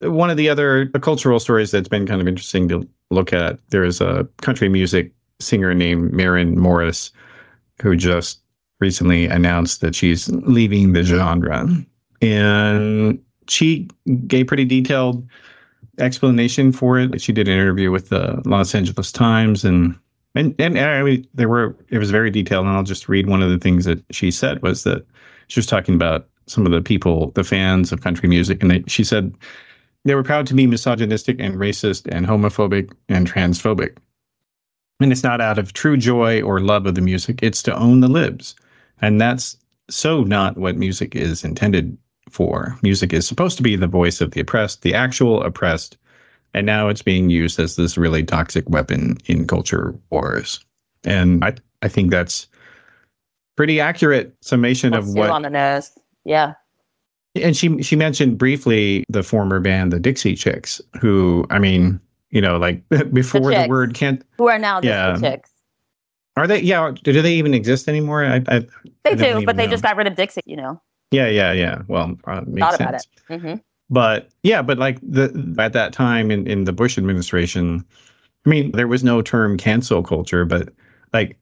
one of the other cultural stories that's been kind of interesting to look at, there is a country music singer named Maren Morris who just recently announced that she's leaving the genre. And she gave pretty detailed explanation for it. She did an interview with the Los Angeles Times and and and I mean, there were it was very detailed and I'll just read one of the things that she said was that she was talking about some of the people, the fans of country music, and they, she said they were proud to be misogynistic and racist and homophobic and transphobic. And it's not out of true joy or love of the music, it's to own the libs. And that's so not what music is intended for. Music is supposed to be the voice of the oppressed, the actual oppressed, and now it's being used as this really toxic weapon in culture wars. And I, I think that's pretty accurate summation Let's of what on the nose. Yeah. And she she mentioned briefly the former band, the Dixie Chicks, who I mean, you know, like before the, Chicks. word can't Who are now Yeah. the chicks. are they? Yeah, do they even exist anymore? I, I They I do, but they know. just got rid of Dixie, you know. yeah, yeah, yeah. Well, uh, makes Thought sense. about it. hmm But yeah, but like the at that time in, in the Bush administration, I mean, there was no term cancel culture, but like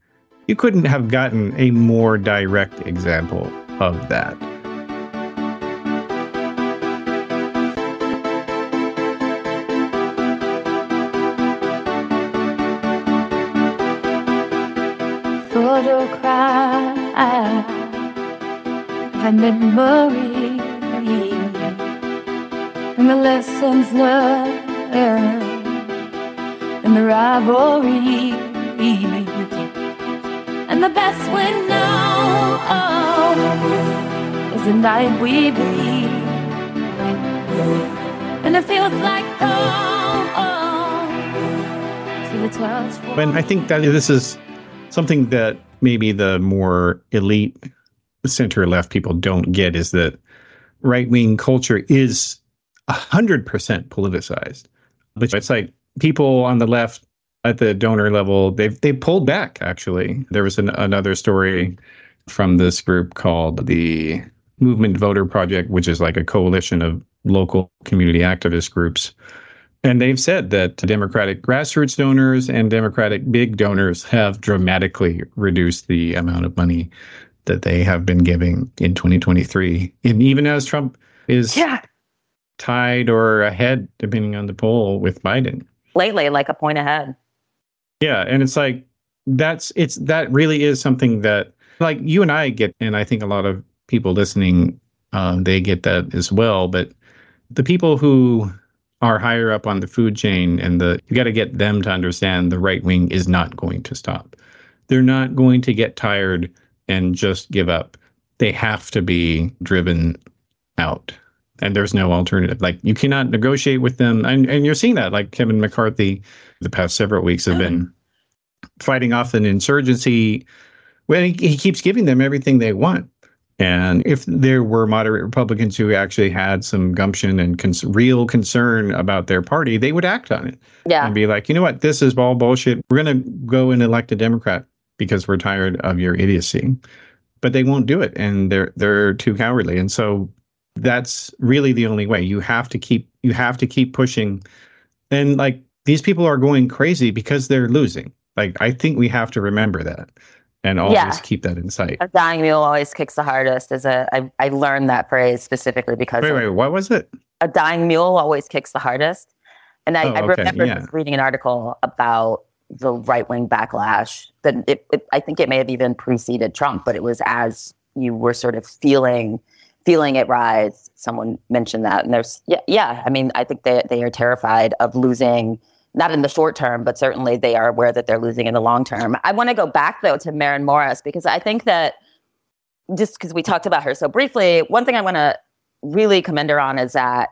you couldn't have gotten a more direct example of that. And memory. And the lessons learned. And the rivalry. And the best we know is the night we bleed. And it feels like home to the touch And I think that this is something that maybe the more elite center left people don't get is that right wing culture is 100% politicized. But it's like people on the left at the donor level, they've they pulled back actually. There was an, another story from this group called the Movement Voter Project, which is like a coalition of local community activist groups. And they've said that Democratic grassroots donors and Democratic big donors have dramatically reduced the amount of money that they have been giving in 2023. And even as Trump is Yeah. tied or ahead, depending on the poll, with Biden. Lately, like a point ahead. Yeah. And it's like, that's, it's, that really is something that, like, you and I get, and I think a lot of people listening, um, they get that as well. But the people who are higher up on the food chain and the you got to get them to understand the right wing is not going to stop. They're not going to get tired and just give up. They have to be driven out. And there's no alternative. Like you cannot negotiate with them. And, and you're seeing that. Like Kevin McCarthy, the past several weeks have been fighting off an insurgency. Well, he, he keeps giving them everything they want. And if there were moderate Republicans who actually had some gumption and cons- real concern about their party, they would act on it Yeah. and be like, you know what, this is all bullshit. We're going to go and elect a Democrat because we're tired of your idiocy. But they won't do it, and they're they're too cowardly. And so that's really the only way. You have to keep you have to keep pushing. And like these people are going crazy because they're losing. Like I think we have to remember that and always Yeah. keep that in sight. A dying mule always kicks the hardest. Is a I, I learned that phrase specifically because Wait, wait, what was it? a dying mule always kicks the hardest. And I, Oh, I remember yeah. reading an article about the right wing backlash. That it, it, I think it may have even preceded Trump, but it was as you were sort of feeling feeling it rise. Someone mentioned that, and there's yeah, yeah. I mean, I think they they are terrified of losing. Not in the short term, but certainly they are aware that they're losing in the long term. I want to go back though to Maren Morris because I think that just because we talked about her so briefly, one thing I want to really commend her on is that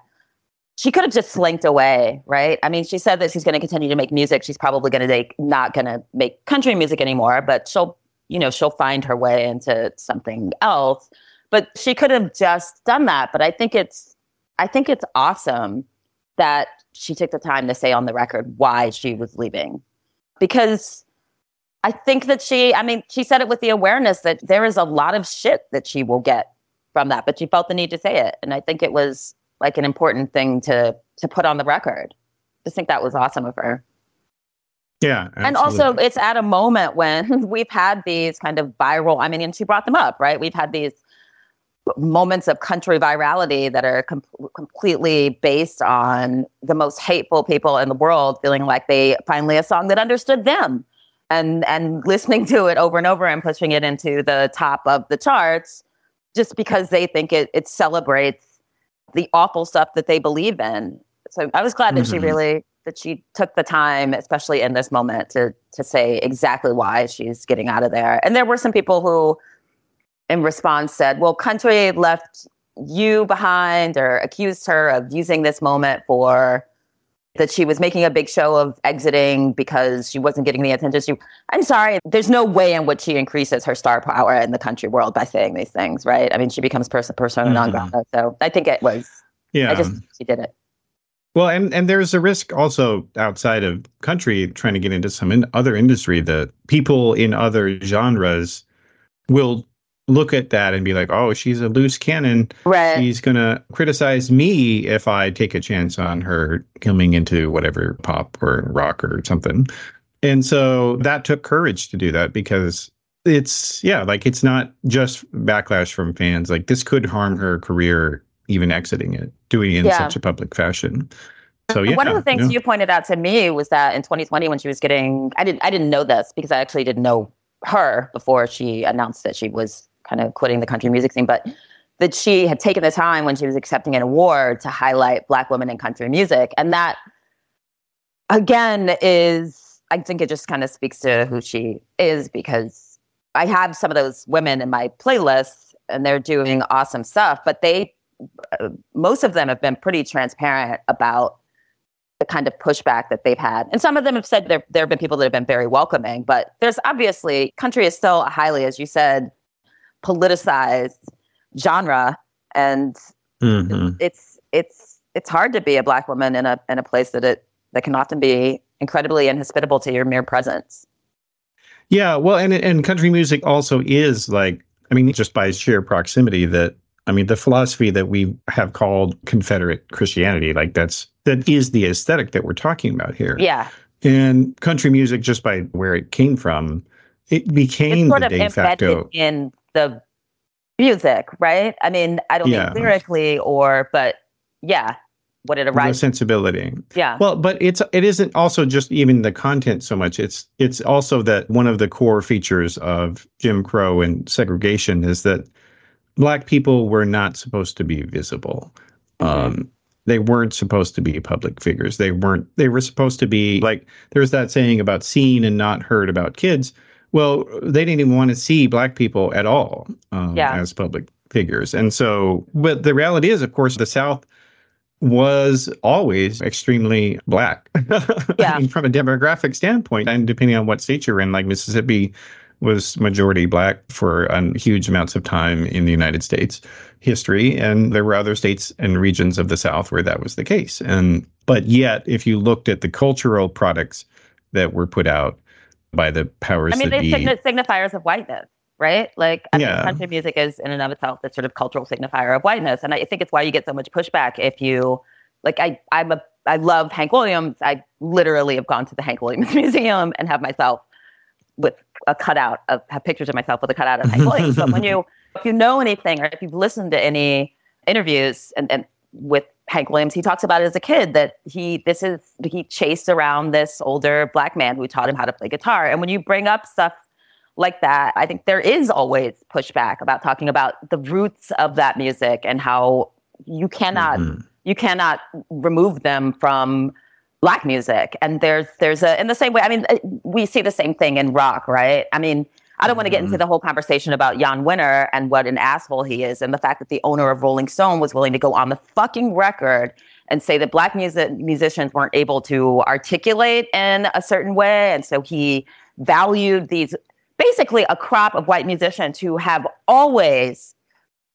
she could have just slinked away, right? I mean, she said that she's going to continue to make music. She's probably going to not going to make country music anymore, but she'll, you know, she'll find her way into something else. But she could have just done that. But I think it's, I think it's awesome that she took the time to say on the record why she was leaving, because I think that she, I mean, she said it with the awareness that there is a lot of shit that she will get from that, but she felt the need to say it. And I think it was like an important thing to to put on the record. I just think that was awesome of her. Yeah. And also, it's at a moment when we've had these kind of viral, I mean, and she brought them up, right? We've had these moments of country virality that are com- completely based on the most hateful people in the world feeling like they finally a song that understood them and and listening to it over and over and pushing it into the top of the charts just because they think it it celebrates the awful stuff that they believe in. So I was glad that she Mhm. really that she took the time, especially in this moment, to to say exactly why she's getting out of there. And there were some people who, in response, said, "Well, country left you behind," or accused her of using this moment for that she was making a big show of exiting because she wasn't getting the attention she I'm sorry, there's no way in which she increases her star power in the country world by saying these things, right? I mean, she becomes person persona non Mhm. grata. So I think it was yeah. I just she did it. Well, and and there's a risk also outside of country trying to get into some in other industry that people in other genres will look at that and be like, "Oh, she's a loose cannon. Right. She's gonna criticize me if I take a chance on her coming into whatever pop or rock or something." And so that took courage to do that because it's yeah, like it's not just backlash from fans. Like this could harm her career even exiting it, doing it in Yeah. such a public fashion. So yeah, One of the things yeah. you pointed out to me was that in 2020, when she was getting, I didn't, I didn't know this because I actually didn't know her before she announced that she was kind of quitting the country music scene, but that she had taken the time when she was accepting an award to highlight Black women in country music, and that again is, I think it just kind of speaks to who she is because I have some of those women in my playlist, and they're doing awesome stuff, but they, uh, most of them have been pretty transparent about the kind of pushback that they've had. And some of them have said there there have been people that have been very welcoming, but there's obviously country is still a highly, as you said, politicized genre, and Mhm. it's it's it's hard to be a black woman in a in a place that it that can often be incredibly inhospitable to your mere presence. Yeah, well, and and country music also is like, I mean, just by sheer proximity, that I mean, the philosophy that we have called Confederate Christianity, like that's that is the aesthetic that we're talking about here. Yeah, And country music, just by where it came from, it became it's sort the of de embedded facto. in the music, right? I mean, I don't Yeah. mean lyrically or, but yeah, what it the arrives. sensibility. Yeah, Well, but it's it isn't also just even the content so much. It's it's also that one of the core features of Jim Crow and segregation is that black people were not supposed to be visible. Um, they weren't supposed to be public figures. They weren't. They were supposed to be like there's that saying about seen and not heard about kids. Well, they didn't even want to see black people at all um, Yeah. as public figures. And so, but the reality is, of course, the South was always extremely black. Yeah. I mean, from a demographic standpoint, and depending on what state you're in, like Mississippi was majority black for um, huge amounts of time in the United States history, and there were other states and regions of the South where that was the case. And but yet, if you looked at the cultural products that were put out by the powers I mean, they be, signi- signifiers of whiteness, right? Like, I mean, country music is in and of itself the sort of cultural signifier of whiteness, and I think it's why you get so much pushback if you, like, I, I'm a, I love Hank Williams. I literally have gone to the Hank Williams Museum and have myself with a cutout of have pictures of myself with a cutout of Hank Williams. But when you, if you know anything, or if you've listened to any interviews and, and with Hank Williams, he talks about it as a kid that he this is he chased around this older black man who taught him how to play guitar. And when you bring up stuff like that, I think there is always pushback about talking about the roots of that music and how you cannot Mhm. you cannot remove them from black music and there's there's a in the same way i mean we see the same thing in rock right i mean i don't want to get into mm-hmm. the whole conversation about Jann Wenner and what an asshole he is and the fact that the owner of rolling stone was willing to go on the fucking record and say that black music musicians weren't able to articulate in a certain way and so he valued these basically a crop of white musicians who have always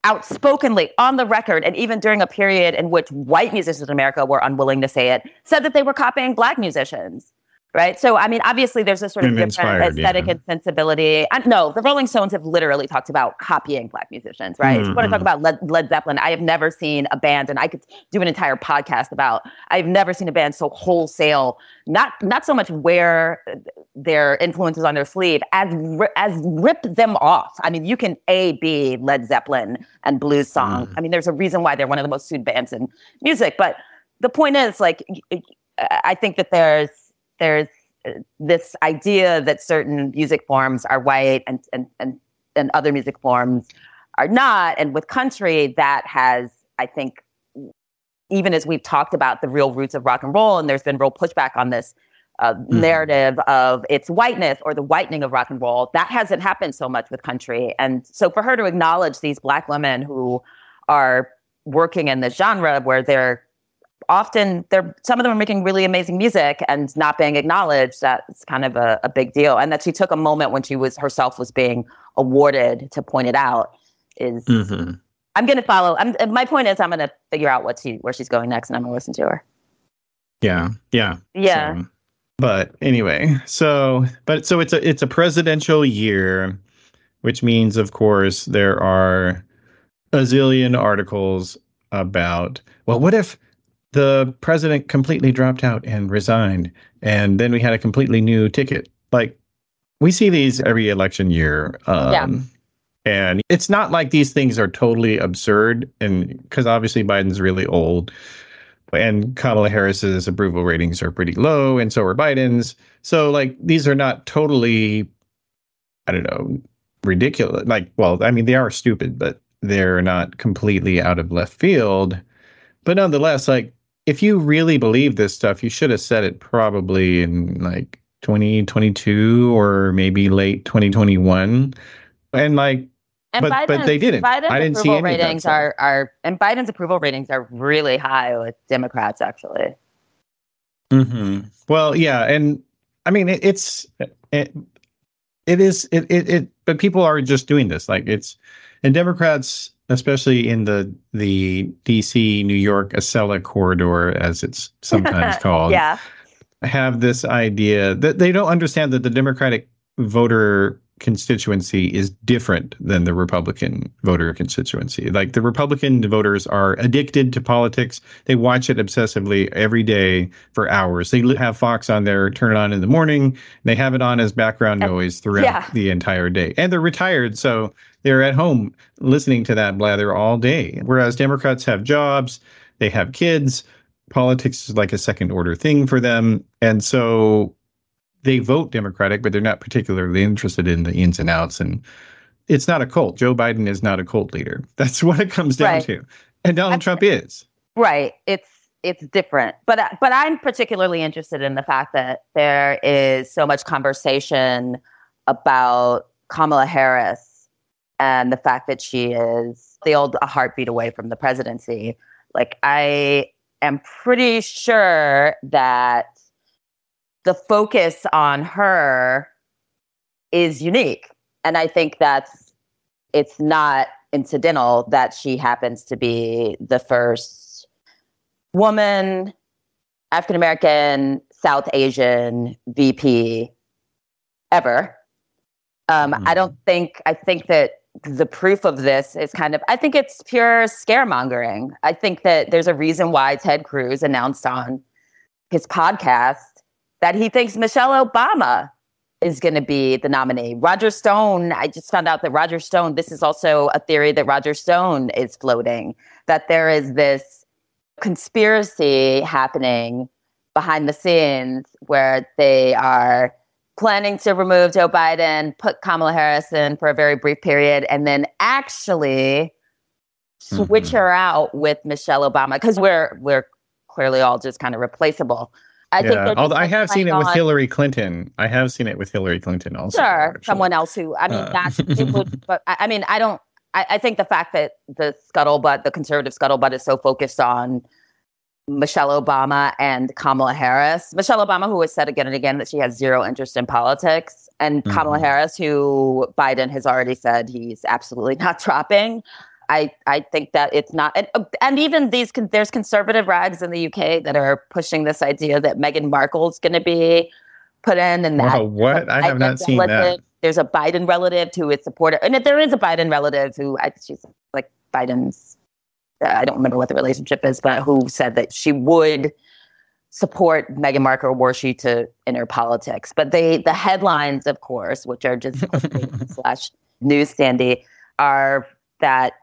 outspokenly on the record and even during a period in which white musicians in America were unwilling to say it, said that they were copying black musicians. Right? So, I mean, obviously, there's a sort of inspired, aesthetic yeah. and sensibility. No, the Rolling Stones have literally talked about copying black musicians, right? If you want to talk Mhm. about Led, Led Zeppelin, I have never seen a band, and I could do an entire podcast about. I've never seen a band so wholesale, not not so much wear their influences on their sleeve as as rip them off. I mean, you can a b Led Zeppelin and blues song. Mm. I mean, there's a reason why they're one of the most sued bands in music, but the point is like I think that there's there's uh, this idea that certain music forms are white and and and and other music forms are not. And with country that has I think even as we've talked about the real roots of rock and roll and there's been real pushback on this uh, narrative of its whiteness or the whitening of rock and roll that hasn't happened so much with country. And so for her to acknowledge these black women who are working in the genre where they're often they're some of them are making really amazing music and not being acknowledged that's kind of a, a big deal and that she took a moment when she was herself was being awarded to point it out is Mhm. i'm going to follow I'm, my point is i'm going to figure out what she where she's going next and i'm going to listen to her Yeah, yeah. yeah So, but anyway, so but so it's a it's a presidential year, which means of course there are a zillion articles about well, what if the president completely dropped out and resigned, and then we had a completely new ticket? Like we see these every election year. Um, Yeah. And it's not like these things are totally absurd, and because obviously Biden's really old, and Kamala Harris's approval ratings are pretty low, and so are Biden's. So, like, these are not totally, I don't know, ridiculous. Like, well, I mean, they are stupid, but they're not completely out of left field. But nonetheless, like, if you really believe this stuff, you should have said it probably in like 2022 or maybe late 2021. And like, and but- but they didn't. Biden's I didn't see any ratings are are and Biden's approval ratings are really high with Democrats actually. hmm Well, yeah, and I mean it, it's it, it is it, it it but people are just doing this like it's and Democrats especially in the the DC New York Acela corridor as it's sometimes called yeah, have this idea that they don't understand that the Democratic voter constituency is different than the Republican voter constituency. Like the Republican voters are addicted to politics. They watch it obsessively every day for hours. They have Fox on there, turn it on in the morning. They have it on as background noise throughout yeah. the entire day. And they're retired, so they're at home listening to that blather all day. Whereas Democrats have jobs, they have kids, politics is like a second order thing for them. And so they vote Democratic, but they're not particularly interested in the ins and outs. And it's not a cult. Joe Biden is not a cult leader. That's what it comes down Right. to. And Donald Trump is. right. It's it's different, but but I'm particularly interested in the fact that there is so much conversation about Kamala Harris and the fact that she is the old a heartbeat away from the presidency. Like I am pretty sure that the focus on her is unique. And I think that's it's not incidental that she happens to be the first woman, African American, South Asian VP ever. Um, I don't think, I think that the proof of this is kind of, I think it's pure scaremongering. I think that there's a reason why Ted Cruz announced on his podcast that he thinks Michelle Obama is going to be the nominee. Roger Stone, I just found out that Roger Stone, this is also a theory that Roger Stone is floating, that there is this conspiracy happening behind the scenes where they are planning to remove Joe Biden, put Kamala Harris in for a very brief period, and then actually switch Mhm. her out with Michelle Obama because we're we're clearly all just kind of replaceable. I think yeah. they're Although I have seen it with on- Hillary Clinton. I have seen it with Hillary Clinton also. Sure, actually. someone else who I mean, Uh. not it would, but I, I mean, I don't. I, I think the fact that the scuttlebutt, the conservative scuttlebutt, is so focused on Michelle Obama and Kamala Harris. Michelle Obama, who has said again and again that she has zero interest in politics, and Kamala Mhm. Harris, who Biden has already said he's absolutely not dropping. I, I think that it's not, and, and even these, con- there's conservative rags in the UK that are pushing this idea that Meghan Markle's going to be put in, and that what? I have not seen that. There's a Biden relative who is supporter, and there is a Biden relative who I, she's like Biden's. I don't remember what the relationship is, but who said that she would support Meghan Markle were she to enter politics. But they, the headlines, of course, which are just slash newsstandy, are that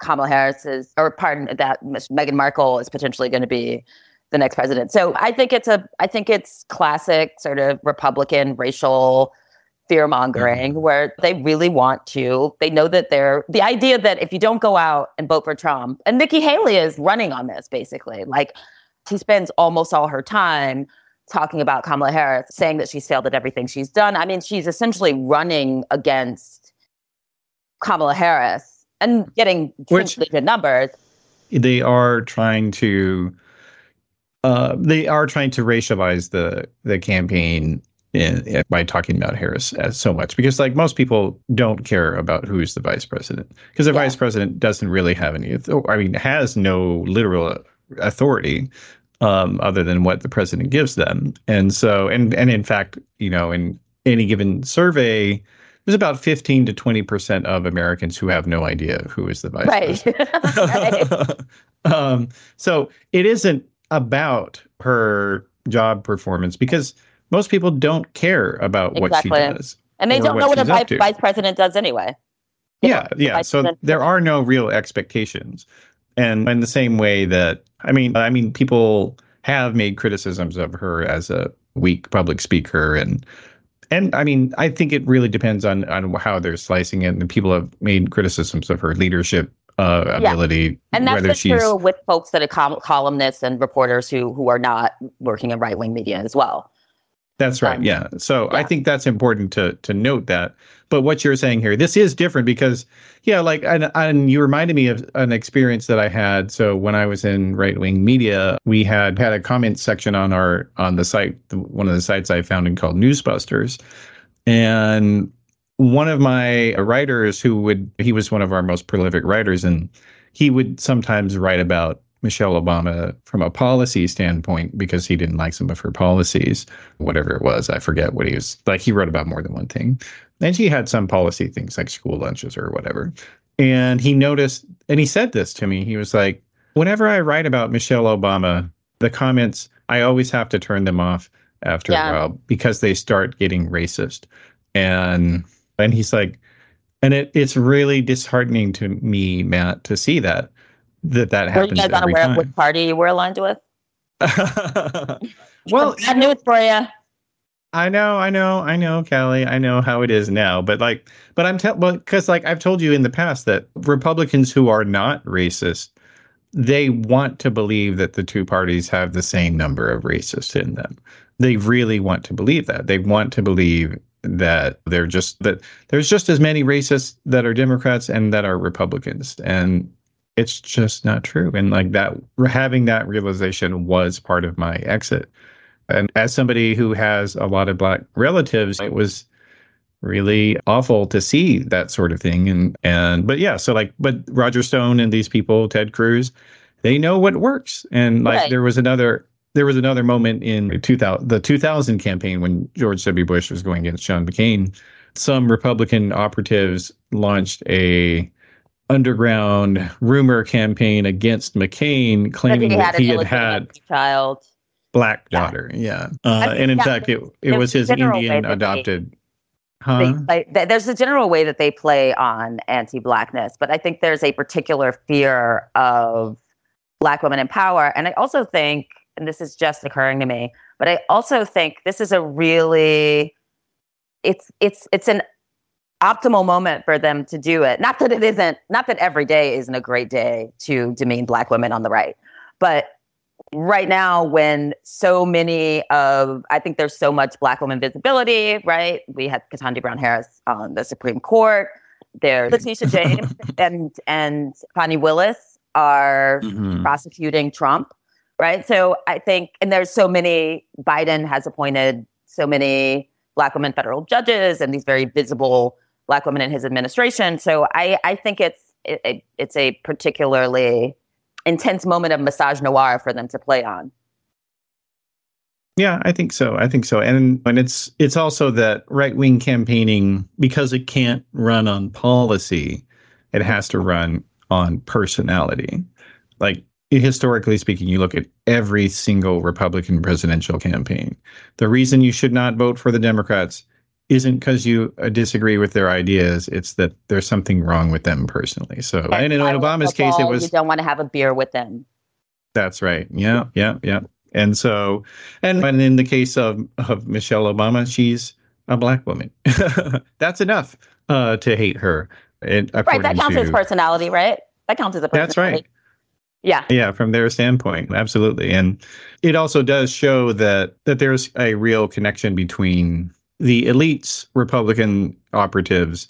Kamala Harris is, or pardon, that Meghan Markle is potentially going to be the next president. So I think it's a, I think it's classic sort of Republican racial fear mongering where they really want to, they know that they're, the idea that if you don't go out and vote for Trump, and Nikki Haley is running on this basically, like she spends almost all her time talking about Kamala Harris, saying that she's failed at everything she's done. I mean, she's essentially running against Kamala Harris and getting Which- good numbers. they are trying to uh, they are trying to racialize the the campaign in, by talking about Harris as so much because like most people don't care about who's the vice president because the Yeah. vice president doesn't really have any I mean has no literal authority um, other than what the president gives them and so and and in fact you know in any given survey there's about 15 to 20 percent of Americans who have no idea who is the vice president Right. right. um, so it isn't about her job performance because most people don't care about what she does. And they don't know what a vice, vice president does anyway. They Yeah, don't know what the yeah. So president there are no real expectations, and in the same way that I mean, I mean, people have made criticisms of her as a weak public speaker, and and I mean, I think it really depends on on how they're slicing it. And people have made criticisms of her leadership uh, Yeah. ability, And that's whether she's true with folks that are col- columnists and reporters who who are not working in right wing media as well. That's right. Um, Yeah. So I think that's important to to note that. But what you're saying here, this is different because, yeah, like, and, and you reminded me of an experience that I had. So when I was in right wing media, we had had a comment section on our on the site, one of the sites I founded called Newsbusters, and one of my writers who would he was one of our most prolific writers, and he would sometimes write about Michelle Obama from a policy standpoint because he didn't like some of her policies, whatever it was. I forget what he was like. He wrote about more than one thing. And she had some policy things like school lunches or whatever. And he noticed, and he said this to me. He was like, whenever I write about Michelle Obama, the comments, I always have to turn them off after Yeah. a while because they start getting racist. And and he's like, and it, it's really disheartening to me, Matt, to see that that that happens. Were you guys every unaware of time. which party you were aligned with? well, bad news for you. I know, I know, I know, Kali. I know how it is now, but like, but I'm telling, well, because like I've told you in the past that Republicans who are not racist, they want to believe that the two parties have the same number of racists in them. They really want to believe that. They want to believe that they're just that there's just as many racists that are Democrats and that are Republicans, and it's just not true. And like that, having that realization was part of my exit. And as somebody who has a lot of black relatives, it was really awful to see that sort of thing. And and but yeah, so like but Roger Stone and these people, Ted Cruz, they know what works. And like Right. there was another there was another moment in 2000 the 2000 campaign when George W. Bush was going against John McCain. Some Republican operatives launched a underground rumor campaign against McCain, claiming he that had he had had child. black Yeah. daughter. Yeah. Uh, and in that fact, it, it was his Indian they- adopted. They Huh? play, there's a general way that they play on anti-blackness, but I think there's a particular fear of black women in power, and I also think, and this is just occurring to me, but I also think this is a really, it's it's it's an optimal moment for them to do it. Not that it isn't, not that every day isn't a great day to demean black women on the right, but right now when so many of i think there's so much black woman visibility right we had Ketanji brown harris on the supreme court there's letitia james and and Fani willis are Mhm. prosecuting trump right so i think and there's so many biden has appointed so many black women federal judges and these very visible black women in his administration so i i think it's it, it, it's a particularly intense moment of misogynoir for them to play on. Yeah, I think so. I think so. And and it's it's also that right wing campaigning because it can't run on policy, it has to run on personality. Like historically speaking, you look at every single Republican presidential campaign. The reason you should not vote for the Democrats isn't because you uh, disagree with their ideas. It's that there's something wrong with them personally. So, and in Obama's case, it was you don't want to have a beer with them. That's right. Yeah, yeah, yeah. And so, and, and in the case of, of Michelle Obama, she's a black woman. That's enough uh, to hate her. It, right. That counts to, as personality, right? That counts as a personality. That's right. Yeah. Yeah, from their standpoint, absolutely. And it also does show that that there's a real connection between the elites Republican operatives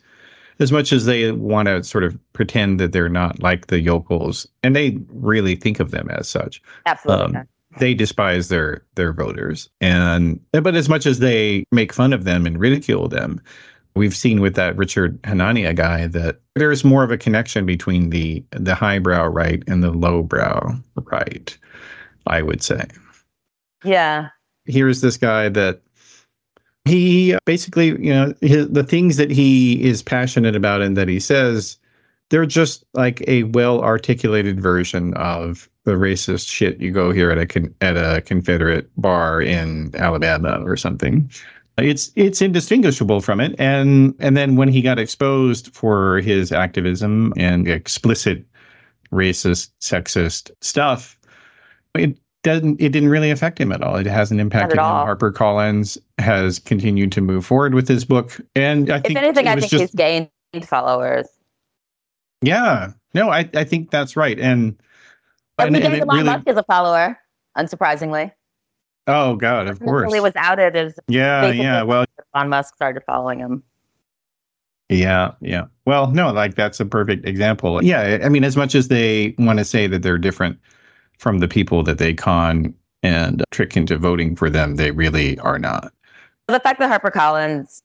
as much as they want to sort of pretend that they're not like the yokels and they really think of them as such. Absolutely. Um, they despise their their voters and but as much as they make fun of them and ridicule them we've seen with that Richard Hanania guy that there's more of a connection between the the highbrow right and the lowbrow right i would say yeah here's this guy that he basically you know his, the things that he is passionate about and that he says they're just like a well articulated version of the racist shit you go hear at a at a Confederate bar in Alabama or something. It's it's indistinguishable from it, and and then when he got exposed for his activism and explicit racist, sexist stuff, it doesn't it didn't really affect him at all. It hasn't impacted him. Harper Collins has continued to move forward with his book, and I think if anything, I think just, he's gained followers. Yeah, no, I I think that's right, and and, we gained Elon really, Musk as a follower, unsurprisingly. Oh God, of course. He was outed as yeah, yeah. Well, Elon Musk started following him. Yeah, yeah. Well, no, like that's a perfect example. Yeah, I mean, as much as they want to say that they're different from the people that they con and trick into voting for them, they really are not. The fact that Harper Collins,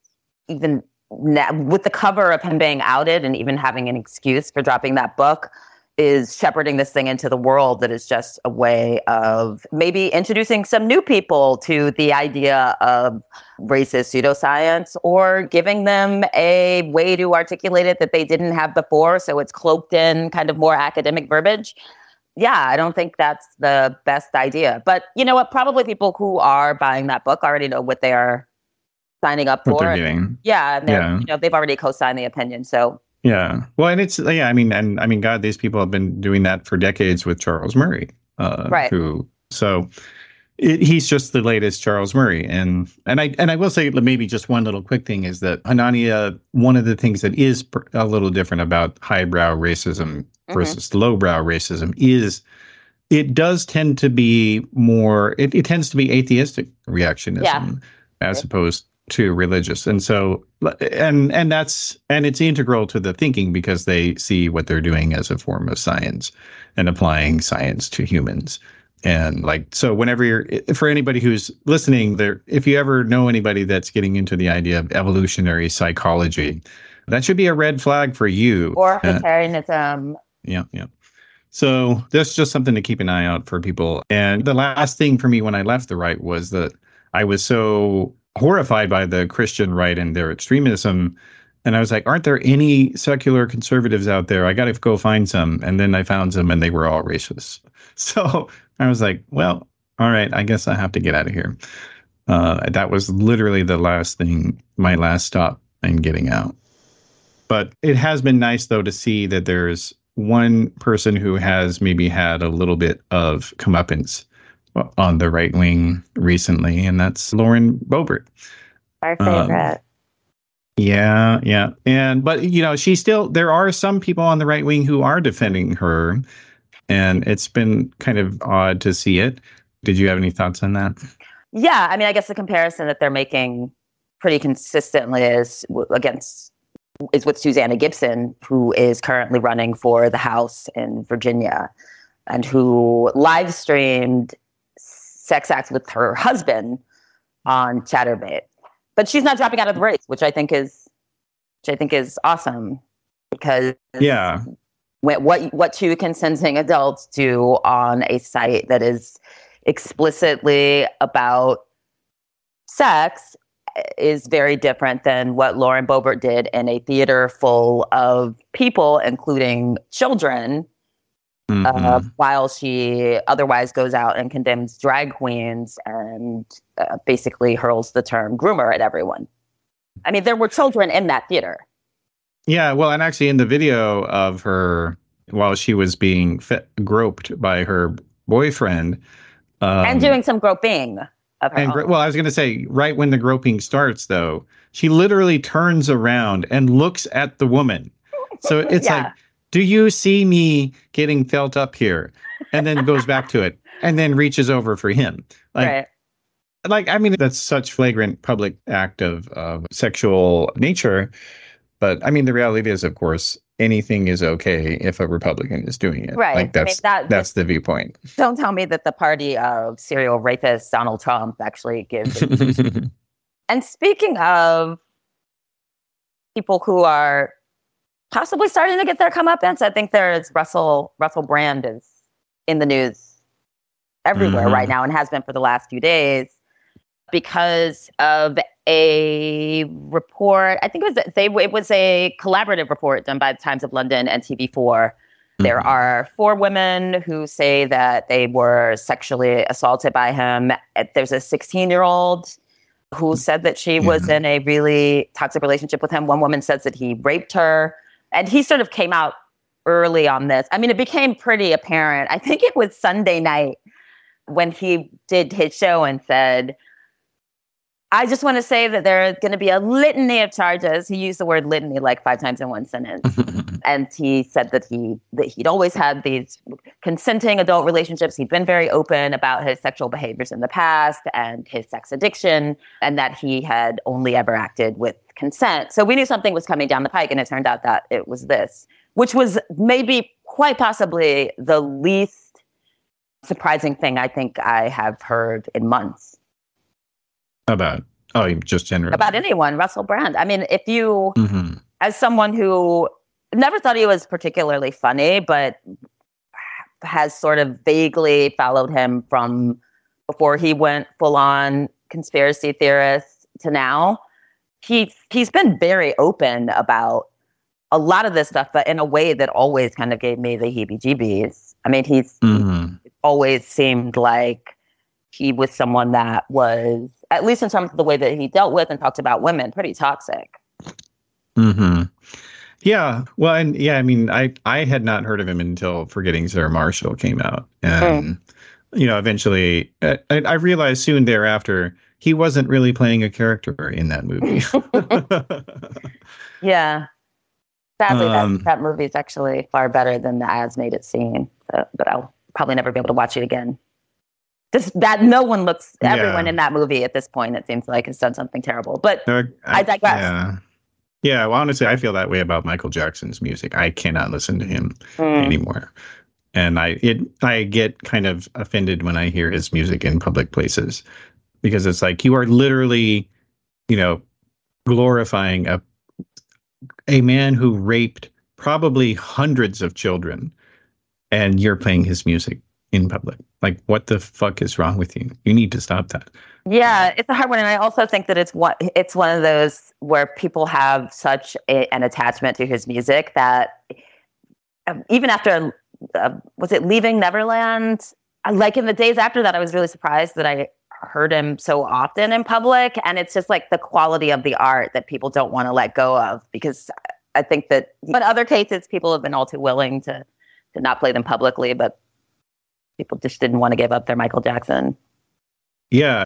even with the cover of him being outed and even having an excuse for dropping that book, is shepherding this thing into the world that is just a way of maybe introducing some new people to the idea of racist pseudoscience or giving them a way to articulate it that they didn't have before. So it's cloaked in kind of more academic verbiage. Yeah, I don't think that's the best idea. But you know what? Probably people who are buying that book already know what they are signing up what for. They're doing. Yeah, yeah. You know, they've already co-signed the opinion. So yeah. Well, and it's yeah. I mean, and I mean, God, these people have been doing that for decades with Charles Murray, uh, right? Who so it, he's just the latest Charles Murray, and and I and I will say maybe just one little quick thing is that Hanania. One of the things that is a little different about highbrow racism mm-hmm. versus lowbrow racism is it does tend to be more. It, it tends to be atheistic reactionism yeah. as opposed to religious and so and and that's and it's integral to the thinking because they see what they're doing as a form of science and applying science to humans and like so whenever you're for anybody who's listening there if you ever know anybody that's getting into the idea of evolutionary psychology that should be a red flag for you or vegetarianism uh, yeah yeah so that's just something to keep an eye out for people and the last thing for me when i left the right was that i was so horrified by the Christian right and their extremism. And I was like, aren't there any secular conservatives out there? I got to go find some. And then I found some and they were all racist. So I was like, well, all right, I guess I have to get out of here. Uh, that was literally the last thing, my last stop in getting out. But it has been nice, though, to see that there's one person who has maybe had a little bit of comeuppance on the right wing recently, and that's Lauren Boebert. Our favorite. Um, yeah, yeah. And but you know, she still there are some people on the right wing who are defending her and it's been kind of odd to see it. Did you have any thoughts on that? Yeah, I mean, I guess the comparison that they're making pretty consistently is against is with Susanna Gibson, who is currently running for the House in Virginia, and who live streamed sex acts with her husband on Chaturbate. But she's not dropping out of the race, which I think is which I think is awesome because yeah, what what two consenting adults do on a site that is explicitly about sex is very different than what Lauren Boebert did in a theater full of people, including children, Mhm. uh, while she otherwise goes out and condemns drag queens and uh, basically hurls the term groomer at everyone. I mean, there were children in that theater. Yeah, well, and actually, in the video of her while she was being groped by her boyfriend, um, and doing some groping of her And gro- well, I was going to say, right when the groping starts, though, she literally turns around and looks at the woman. So it's Yeah. like, do you see me getting felt up here? And then goes back to it and then reaches over for him. Like, right. like I mean, that's such flagrant public act of, of sexual nature. But I mean, the reality is, of course, anything is okay if a Republican is doing it. Right. I mean, Like that's that- that's the viewpoint. Don't tell me that the party of serial rapist Donald Trump actually gives. and speaking of people who are possibly starting to get their comeuppance, I think there's Russell Russell Brand is in the news everywhere Mhm. right now and has been for the last few days because of a report. I think it was they it was a collaborative report done by the Times of London and TV4 there Mhm. are four women who say that they were sexually assaulted by him. There's a 16 year old who said that she was in a really toxic relationship with him. One woman says that he raped her. And he sort of came out early on this. I mean, it became pretty apparent. I think it was Sunday night when he did his show and said, I just want to say that there are going to be a litany of charges. He used the word litany like five times in one sentence. And he said that he that he'd always had these consenting adult relationships. He'd been very open about his sexual behaviors in the past and his sex addiction and that he had only ever acted with consent. So we knew something was coming down the pike and it turned out that it was this which was maybe quite possibly the least surprising thing i think i have heard in months about oh, just generally about anyone russell brand i mean if you Mhm. as someone who never thought he was particularly funny, but has sort of vaguely followed him from before he went full on conspiracy theorist to now. He he's been very open about a lot of this stuff, but in a way that always kind of gave me the heebie-jeebies. I mean, he's Mhm. always seemed like he was someone that was, at least in terms of the way that he dealt with and talked about women, pretty toxic. hmm Yeah. Well, and yeah, I mean, I I had not heard of him until Forgetting Sarah Marshall came out, and you know, eventually, I, I realized soon thereafter he wasn't really playing a character in that movie. Yeah. Sadly, Um, that, that movie is actually far better than the ads made it seem. So, but I'll probably never be able to watch it again. Just that no one looks, everyone Yeah. in that movie at this point, it seems like has done something terrible. But Uh, I digress. Yeah. Yeah. Well, honestly, I feel that way about Michael Jackson's music. I cannot listen to him mm, anymore. And I it I get kind of offended when I hear his music in public places because it's like you are literally, you know, glorifying a a man who raped probably hundreds of children and you're playing his music in public. Like what the fuck is wrong with you? You need to stop that. yeah, it's a hard one. And I also think that it's one, it's one of those where people have such a, an attachment to his music that um, even after, uh, was it Leaving Neverland? Like in the days after that, I was really surprised that I heard him so often in public. And it's just like the quality of the art that people don't want to let go of because I think that, but other cases, people have been all too willing to, to not play them publicly, but people just didn't want to give up their Michael Jackson. Yeah.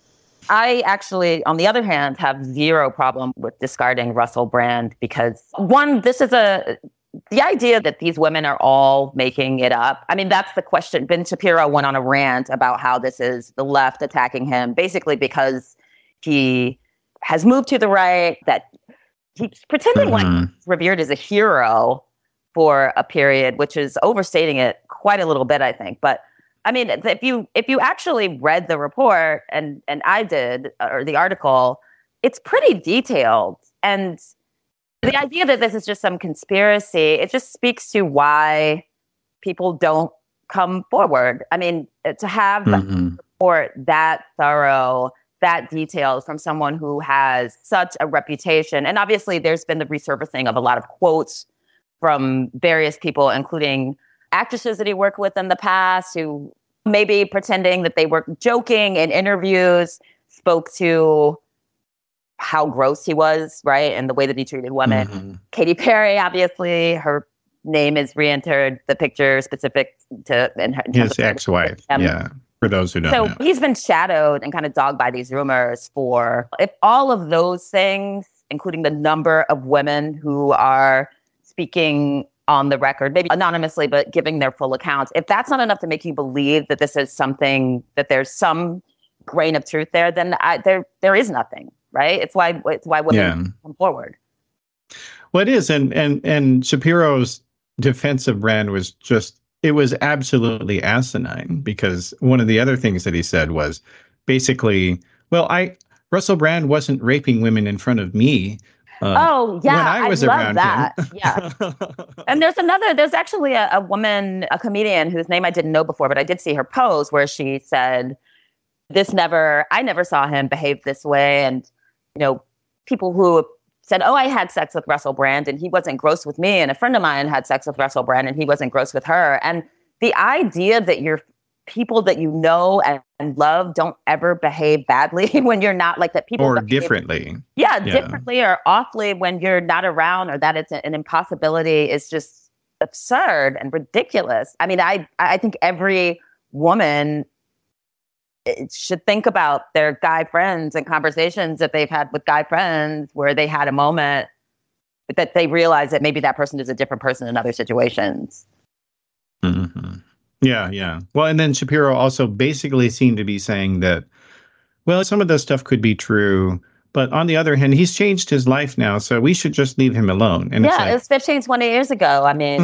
I actually, on the other hand, have zero problem with discarding Russell Brand because one, this is a the idea that these women are all making it up. I mean, that's the question. Ben Shapiro went on a rant about how this is the left attacking him, basically because he has moved to the right, that he's pretending like Mhm. revered as a hero for a period, which is overstating it quite a little bit, I think. But I mean, if you if you actually read the report and and I did or the article, it's pretty detailed. And the idea that this is just some conspiracy, it just speaks to why people don't come forward. I mean, to have the Mhm. report that thorough, that detail from someone who has such a reputation. And obviously, there's been the resurfacing of a lot of quotes from various people, including actresses that he worked with in the past who maybe pretending that they were joking in interviews, spoke to how gross he was, right? And the way that he treated women. Mhm. Katy Perry, obviously, her name is re-entered the picture specific to in her, in His ex-wife. Um, yeah. For those who don't So know. he's been shadowed and kind of dogged by these rumors for if all of those things, including the number of women who are speaking on the record, maybe anonymously, but giving their full accounts, if that's not enough to make you believe that this is something that there's some grain of truth there, then I, there there is nothing, right? It's why it's why women Yeah. come forward. Well, it is, and and and Shapiro's defensive brand was just it was absolutely asinine because one of the other things that he said was basically, well, I Russell Brand wasn't raping women in front of me. Uh, oh yeah, when I was love around that. him. Yeah. And there's another, there's actually a, a woman, a comedian whose name I didn't know before, but I did see her pose where she said, This never, I never saw him behave this way. And, you know, people who said, Oh, I had sex with Russell Brand and he wasn't gross with me. And a friend of mine had sex with Russell Brand and he wasn't gross with her. And the idea that your people that you know and, and love don't ever behave badly when you're not like that people or behave differently. yeah, Yeah. differently or awfully when you're not around or that it's an impossibility is just absurd and ridiculous. I mean, I I think every woman eh, should think about their guy friends and conversations that they've had with guy friends where they had a moment that they realize that maybe that person is a different person in other situations. Mhm. Yeah, yeah. Well, and then Shapiro also basically seemed to be saying that, well, some of this stuff could be true, but on the other hand, he's changed his life now, so we should just leave him alone. And yeah, it was 15, 20 years ago. I mean,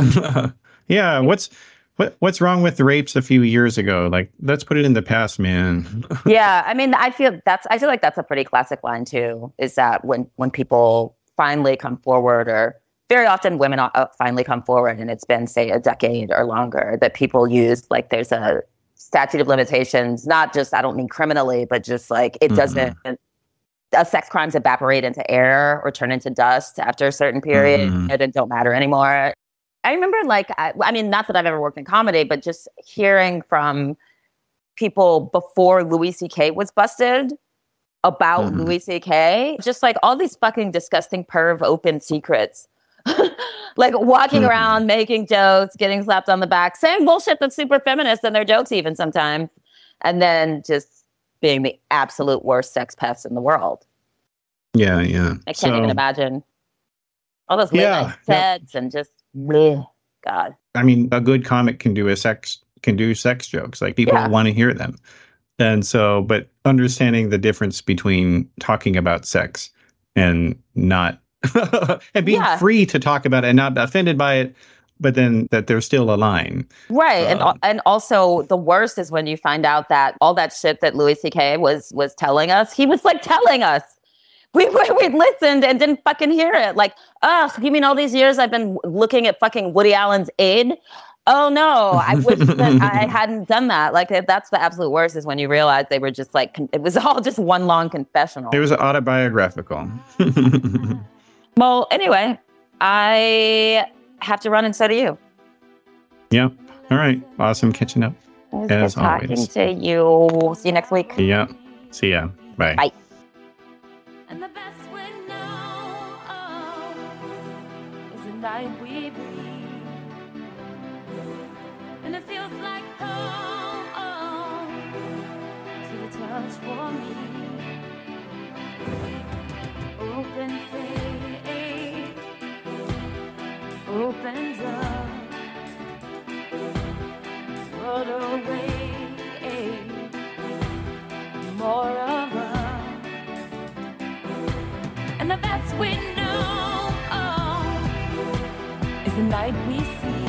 yeah, what's what what's wrong with the rapes a few years ago? Like, let's put it in the past, man. yeah i mean i feel that's i feel like that's a pretty classic line too is that when when people finally come forward or very often women uh, finally come forward and it's been say a decade or longer that people use like there's a statute of limitations not just i don't mean criminally but just like it Mhm. doesn't uh, sex crimes evaporate into air or turn into dust after a certain period Mhm. and don't matter anymore i remember like I, I mean not that i've ever worked in comedy but just hearing from people before Louis C.K. was busted about Mhm. Louis C.K. Just like all these fucking disgusting perv open secrets. like walking Mhm. around, making jokes, getting slapped on the back, saying bullshit that's super feminist in their jokes, even sometimes. And then just being the absolute worst sex pest in the world. yeah, yeah. I can't even imagine all those Yeah, night yeah. and just bleh. God. I mean, a good comic can do a sex can do sex jokes. Like people Yeah. want to hear them. And so, but understanding the difference between talking about sex and not and being Yeah. free to talk about it and not offended by it, but then that there's still a line. Right, and Um, and also the worst is when you find out that all that shit that Louis C.K. was was telling us, he was like telling us. We, we we listened and didn't fucking hear it. Like, oh, you mean all these years I've been looking at fucking Woody Allen's aid? Oh no, I wish that I hadn't done that. Like, that's the absolute worst is when you realize they were just like it was all just one long confessional. It was autobiographical. well, anyway, I have to run and so do you. yeah. All right. Awesome catching up. It As good talking always. to you. See you next week. Yeah. See ya. Bye. Bye. And the best we know is the night opens up. Put away more of us. And the best we know oh, is the night we see.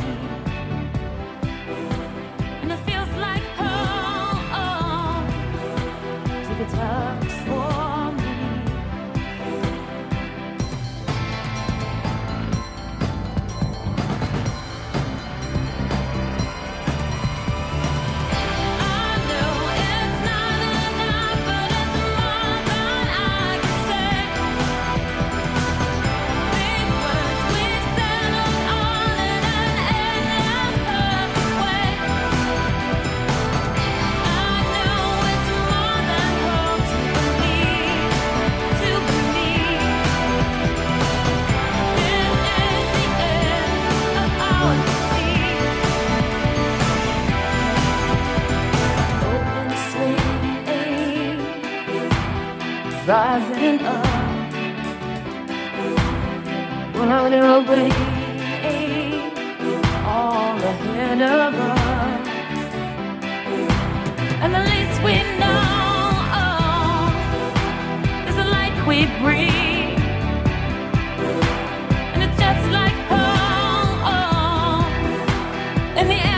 and the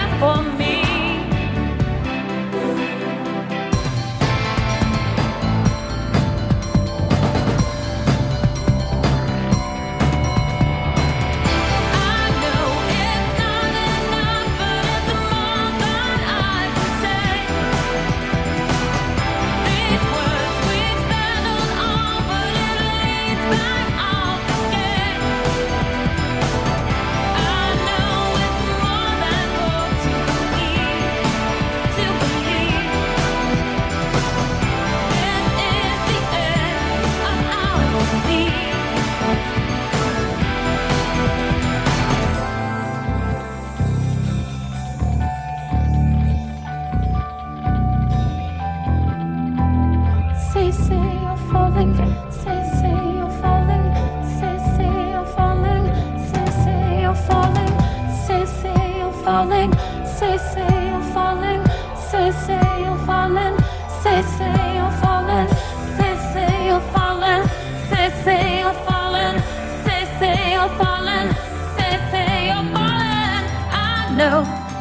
know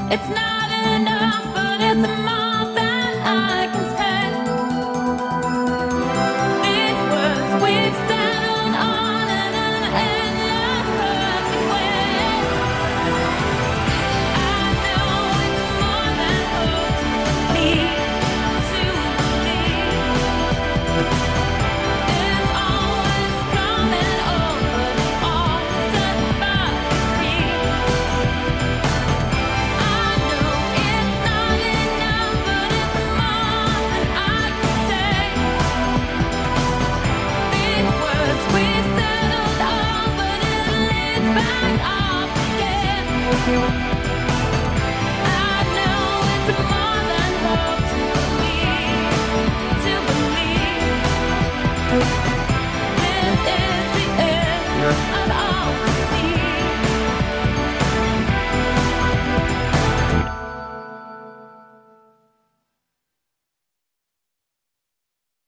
it's not enough, but it's enough.